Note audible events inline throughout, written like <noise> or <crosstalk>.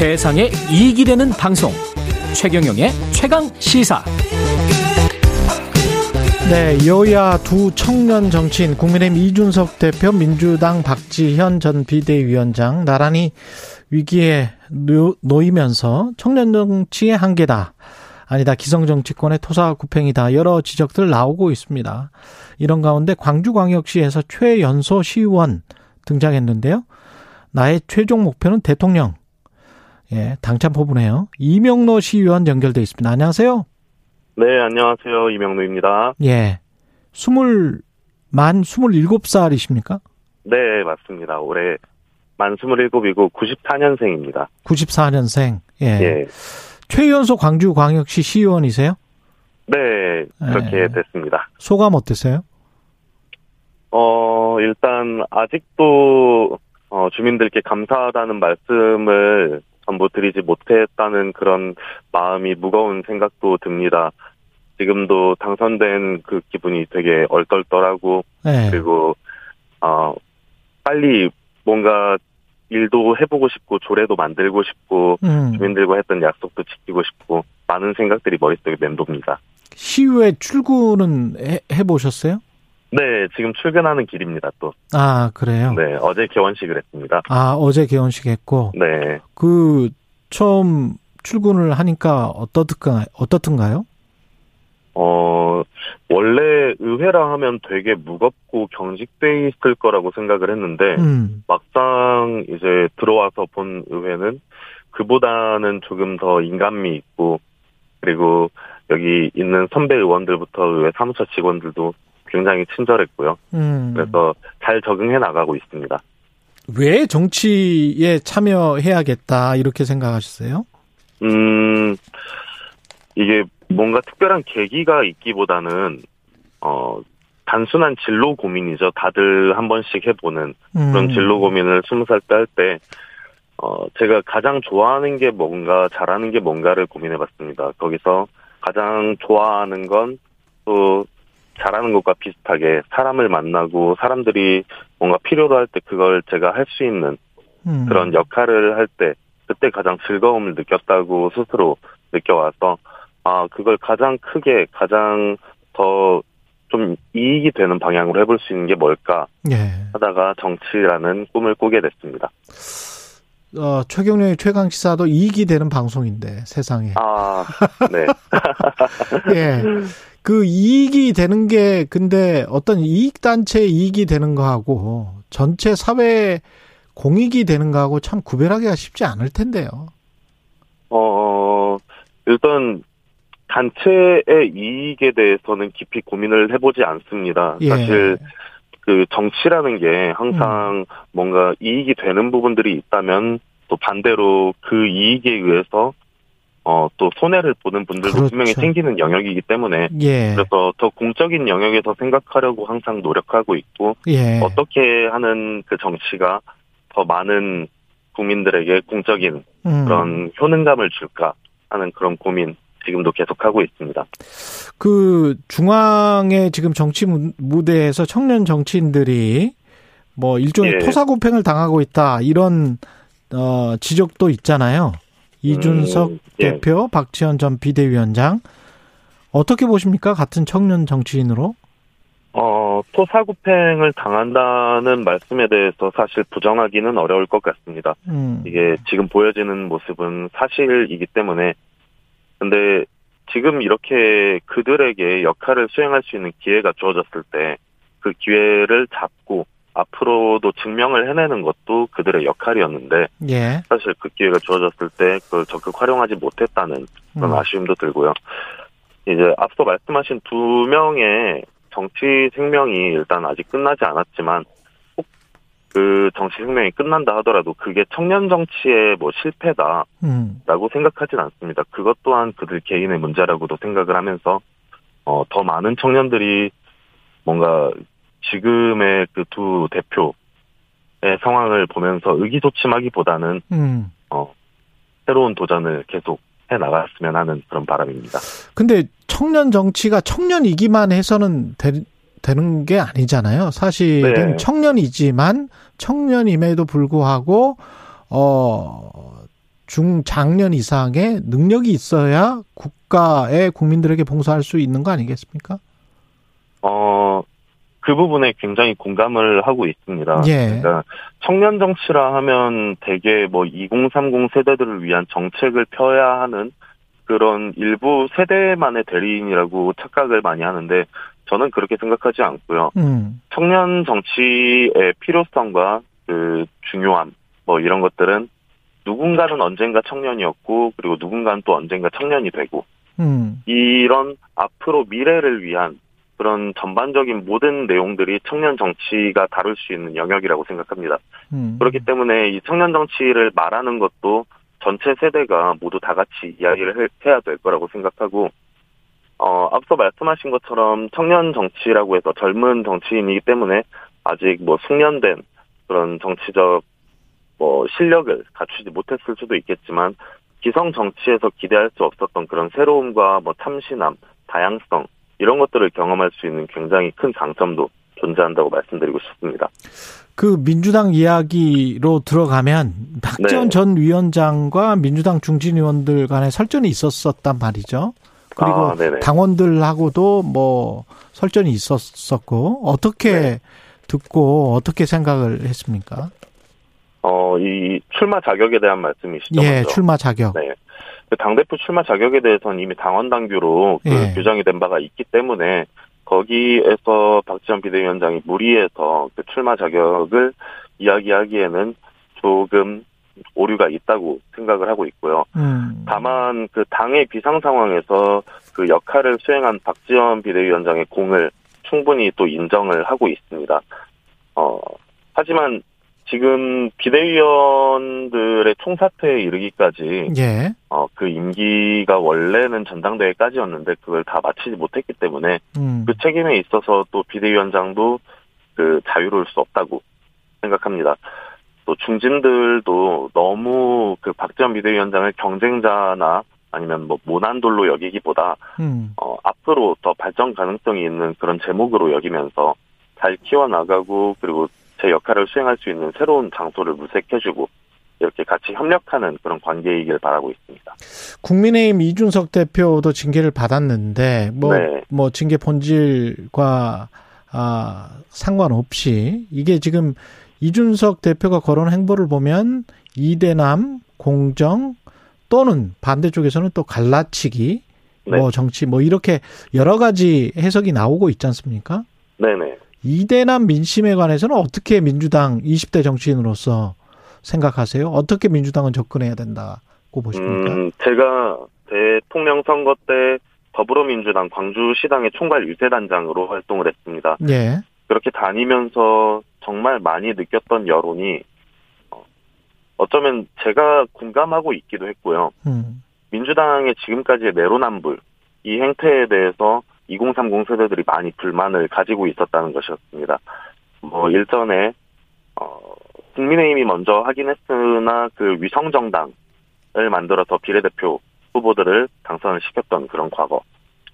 세상에 이익이 되는 방송 최경영의 최강 시사 네, 여야 두 청년 정치인 국민의힘 이준석 대표 민주당 박지현 전 비대위원장 나란히 위기에 놓이면서 청년 정치의 한계다. 아니다. 기성 정치권의 토사구팽이다. 여러 지적들 나오고 있습니다. 이런 가운데 광주광역시에서 최연소 시의원 등장했는데요. 나의 최종 목표는 대통령. 예, 당찬 포부네요. 이명노 시의원 연결돼 있습니다. 안녕하세요. 네, 안녕하세요. 이명노입니다. 예. 스물, 만 27살이십니까? 네, 맞습니다. 올해 만 27이고 94년생입니다. 94년생. 예. 예. 최연소 광주광역시 시의원이세요? 네, 그렇게 예. 됐습니다. 소감 어땠어요? 어, 일단 아직도 어, 주민들께 감사하다는 말씀을 전부 드리지 못했다는 그런 마음이 무거운 생각도 듭니다. 지금도 당선된 그 기분이 되게 얼떨떨하고 네. 그리고 어 빨리 뭔가 일도 해보고 싶고 조례도 만들고 싶고 음. 주민들과 했던 약속도 지키고 싶고 많은 생각들이 머릿속에 맴돕니다. 시의회 출근은 해, 해보셨어요? 네, 지금 출근하는 길입니다, 또. 아, 그래요? 네, 어제 개원식을 했습니다. 아, 어제 개원식 했고? 네. 그, 처음 출근을 하니까 어떻든가, 어떻든가요? 어, 원래 의회라 하면 되게 무겁고 경직돼 있을 거라고 생각을 했는데, 음. 막상 이제 들어와서 본 의회는 그보다는 조금 더 인간미 있고, 그리고 여기 있는 선배 의원들부터 의회 사무처 직원들도 굉장히 친절했고요. 음. 그래서 잘 적응해 나가고 있습니다. 왜 정치에 참여해야겠다 이렇게 생각하셨어요? 음 이게 뭔가 특별한 계기가 있기보다는 어 단순한 진로 고민이죠. 다들 한 번씩 해보는 그런 음. 진로 고민을 스무 살 때 할 때, 어, 제가 가장 좋아하는 게 뭔가, 잘하는 게 뭔가를 고민해봤습니다. 거기서 가장 좋아하는 건 또 잘하는 것과 비슷하게 사람을 만나고 사람들이 뭔가 필요로 할 때 그걸 제가 할 수 있는 음. 그런 역할을 할 때 그때 가장 즐거움을 느꼈다고 스스로 느껴와서 아 그걸 가장 크게 가장 더 좀 이익이 되는 방향으로 해볼 수 있는 게 뭘까 예. 하다가 정치라는 꿈을 꾸게 됐습니다. 어, 최경련의 최강 시사도 이익이 되는 방송인데 세상에. 아, 네. <laughs> 예. 그 이익이 되는 게 근데 어떤 이익 단체 이익이 되는 거하고 전체 사회 공익이 되는 거하고 참 구별하기가 쉽지 않을 텐데요. 어, 일단 단체의 이익에 대해서는 깊이 고민을 해보지 않습니다. 예. 사실 그 정치라는 게 항상 음. 뭔가 이익이 되는 부분들이 있다면 또 반대로 그 이익에 의해서 어, 또 손해를 보는 분들도 그렇죠. 분명히 생기는 영역이기 때문에 예. 그래서 더 공적인 영역에서 생각하려고 항상 노력하고 있고 예. 어떻게 하는 그 정치가 더 많은 국민들에게 공적인 음. 그런 효능감을 줄까 하는 그런 고민 지금도 계속하고 있습니다. 그 중앙의 지금 정치 무대에서 청년 정치인들이 뭐 일종의 예. 토사구팽을 당하고 있다 이런 어 지적도 있잖아요. 이준석 음, 예. 대표, 박지원 전 비대위원장 어떻게 보십니까? 같은 청년 정치인으로? 어, 토사구팽을 당한다는 말씀에 대해서 사실 부정하기는 어려울 것 같습니다. 음. 이게 지금 보여지는 모습은 사실이기 때문에 근데 지금 이렇게 그들에게 역할을 수행할 수 있는 기회가 주어졌을 때 그 기회를 잡고 앞으로도 증명을 해내는 것도 그들의 역할이었는데 예. 사실 그 기회가 주어졌을 때 그걸 적극 활용하지 못했다는 그런 음. 아쉬움도 들고요. 이제 앞서 말씀하신 두 명의 정치 생명이 일단 아직 끝나지 않았지만 꼭 그 정치 생명이 끝난다 하더라도 그게 청년 정치의 뭐 실패다라고 음. 생각하진 않습니다. 그것 또한 그들 개인의 문제라고도 생각을 하면서 어, 더 많은 청년들이 뭔가 지금의 그 두 대표의 상황을 보면서 의기소침하기보다는 음. 어, 새로운 도전을 계속 해 나갔으면 하는 그런 바람입니다. 근데 청년 정치가 청년이기만 해서는 되, 되는 게 아니잖아요. 사실은 네. 청년이지만 청년임에도 불구하고 어 중장년 이상의 능력이 있어야 국가에 국민들에게 봉사할 수 있는 거 아니겠습니까? 어, 그 부분에 굉장히 공감을 하고 있습니다. 예. 그러니까 청년 정치라 하면 대개 뭐 2030 세대들을 위한 정책을 펴야 하는 그런 일부 세대만의 대리인이라고 착각을 많이 하는데 저는 그렇게 생각하지 않고요. 음. 청년 정치의 필요성과 그 중요함 뭐 이런 것들은 누군가는 언젠가 청년이었고 그리고 누군가는 또 언젠가 청년이 되고 음. 이런 앞으로 미래를 위한 그런 전반적인 모든 내용들이 청년 정치가 다룰 수 있는 영역이라고 생각합니다. 음. 그렇기 때문에 이 청년 정치를 말하는 것도 전체 세대가 모두 다 같이 이야기를 해야 될 거라고 생각하고 어 앞서 말씀하신 것처럼 청년 정치라고 해서 젊은 정치인이기 때문에 아직 뭐 숙련된 그런 정치적 뭐 실력을 갖추지 못했을 수도 있겠지만 기성 정치에서 기대할 수 없었던 그런 새로움과 뭐 참신함, 다양성 이런 것들을 경험할 수 있는 굉장히 큰 장점도 존재한다고 말씀드리고 싶습니다. 그 민주당 이야기로 들어가면 박지원 네. 전 위원장과 민주당 중진 의원들 간에 설전이 있었었단 말이죠. 그리고 아. 당원들하고도 뭐 설전이 있었었고 어떻게 네. 듣고 어떻게 생각을 했습니까? 어, 이 출마 자격에 대한 말씀이시죠? 예, 먼저. 출마 자격. 네. 그 당대표 출마 자격에 대해서는 이미 당원 당규로 그 예. 규정이 된 바가 있기 때문에 거기에서 박지원 비대위원장이 무리해서 그 출마 자격을 이야기하기에는 조금 오류가 있다고 생각을 하고 있고요. 음. 다만 그 당의 비상 상황에서 그 역할을 수행한 박지원 비대위원장의 공을 충분히 또 인정을 하고 있습니다. 어, 하지만 지금 비대위원들의 총사퇴에 이르기까지 예. 어, 그 임기가 원래는 전당대회까지였는데 그걸 다 마치지 못했기 때문에 음. 그 책임에 있어서 또 비대위원장도 그 자유로울 수 없다고 생각합니다. 또 중진들도 너무 그 박지원 비대위원장을 경쟁자나 아니면 뭐 모난돌로 여기기보다 음. 어, 앞으로 더 발전 가능성이 있는 그런 제목으로 여기면서 잘 키워나가고 그리고 제 역할을 수행할 수 있는 새로운 장소를 물색해주고 이렇게 같이 협력하는 그런 관계이길 바라고 있습니다. 국민의힘 이준석 대표도 징계를 받았는데 뭐 네. 뭐 징계 본질과 아 상관없이 이게 지금 이준석 대표가 거론 행보를 보면 이대남 공정 또는 반대쪽에서는 또 갈라치기 네. 뭐 정치 뭐 이렇게 여러 가지 해석이 나오고 있지 않습니까? 네네. 이대남 민심에 관해서는 어떻게 민주당 20대 정치인으로서 생각하세요? 어떻게 민주당은 접근해야 된다고 보십니까? 음, 제가 대통령 선거 때 더불어민주당 광주시당의 총괄 유세단장으로 활동을 했습니다. 예. 그렇게 다니면서 정말 많이 느꼈던 여론이 어, 어쩌면 제가 공감하고 있기도 했고요. 음. 민주당의 지금까지의 내로남불 이 행태에 대해서 2030 세대들이 많이 불만을 가지고 있었다는 것이었습니다. 뭐 일전에 어, 국민의힘이 먼저 하긴 했으나 그 위성 정당을 만들어서 비례대표 후보들을 당선을 시켰던 그런 과거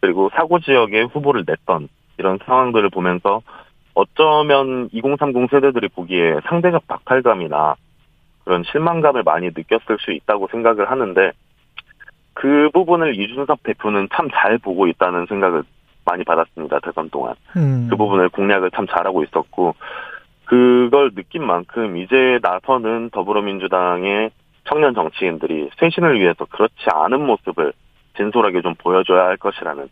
그리고 사고 지역에 후보를 냈던 이런 상황들을 보면서 어쩌면 2030 세대들이 보기에 상대적 박탈감이나 그런 실망감을 많이 느꼈을 수 있다고 생각을 하는데 그 부분을 이준석 대표는 참 잘 보고 있다는 생각을 많이 받았습니다. 대선 동안. 음. 그 부분을 공략을 참 잘하고 있었고 그걸 느낀 만큼 이제 나서는 더불어민주당의 청년 정치인들이 쇄신을 위해서 그렇지 않은 모습을 진솔하게 좀 보여줘야 할 것이라는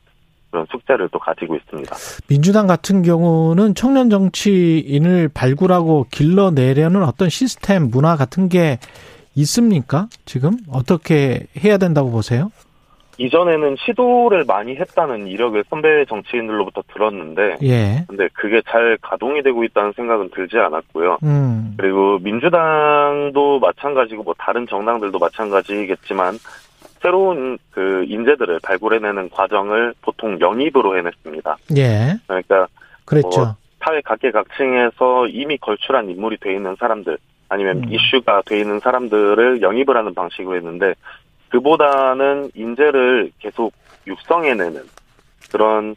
그런 숙제를 또 가지고 있습니다. 민주당 같은 경우는 청년 정치인을 발굴하고 길러내려는 어떤 시스템, 문화 같은 게 있습니까? 지금 어떻게 해야 된다고 보세요? 이전에는 시도를 많이 했다는 이력을 선배 정치인들로부터 들었는데 예. 근데 그게 잘 가동이 되고 있다는 생각은 들지 않았고요. 음. 그리고 민주당도 마찬가지고 뭐 다른 정당들도 마찬가지겠지만 새로운 그 인재들을 발굴해내는 과정을 보통 영입으로 해냈습니다. 예. 그러니까 그랬죠. 뭐 사회 각계각층에서 이미 걸출한 인물이 돼 있는 사람들 아니면 음. 이슈가 돼 있는 사람들을 영입을 하는 방식으로 했는데 그보다는 인재를 계속 육성해내는 그런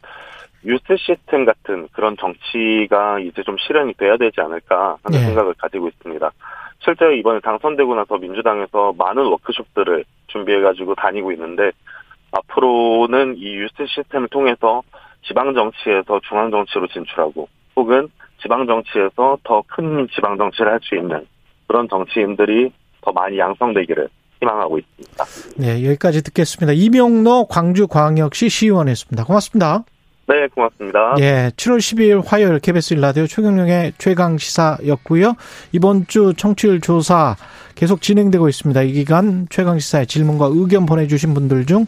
뉴스 시스템 같은 그런 정치가 이제 좀 실현이 돼야 되지 않을까 하는 예. 생각을 가지고 있습니다. 실제로 이번에 당선되고 나서 민주당에서 많은 워크숍들을 준비해가지고 다니고 있는데 앞으로는 이 유스 시스템을 통해서 지방 정치에서 중앙 정치로 진출하고 혹은 지방 정치에서 더 큰 지방 정치를 할 수 있는 그런 정치인들이 더 많이 양성되기를 희망하고 있습니다. 네, 여기까지 듣겠습니다. 이명노 광주광역시 시의원이었습니다. 고맙습니다. 네, 고맙습니다. 예, 7월 12일 화요일 KBS 일라디오 최경영의 최강 시사였고요. 이번 주 청취율 조사 계속 진행되고 있습니다. 이 기간 최강 시사에 질문과 의견 보내주신 분들 중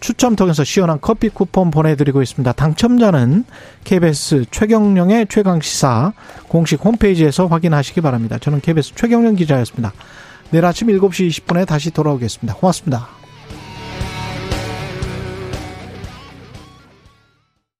추첨 통해서 시원한 커피 쿠폰 보내드리고 있습니다. 당첨자는 KBS 최경령의 최강 시사 공식 홈페이지에서 확인하시기 바랍니다. 저는 KBS 최경령 기자였습니다. 내일 아침 7시 20분에 다시 돌아오겠습니다. 고맙습니다.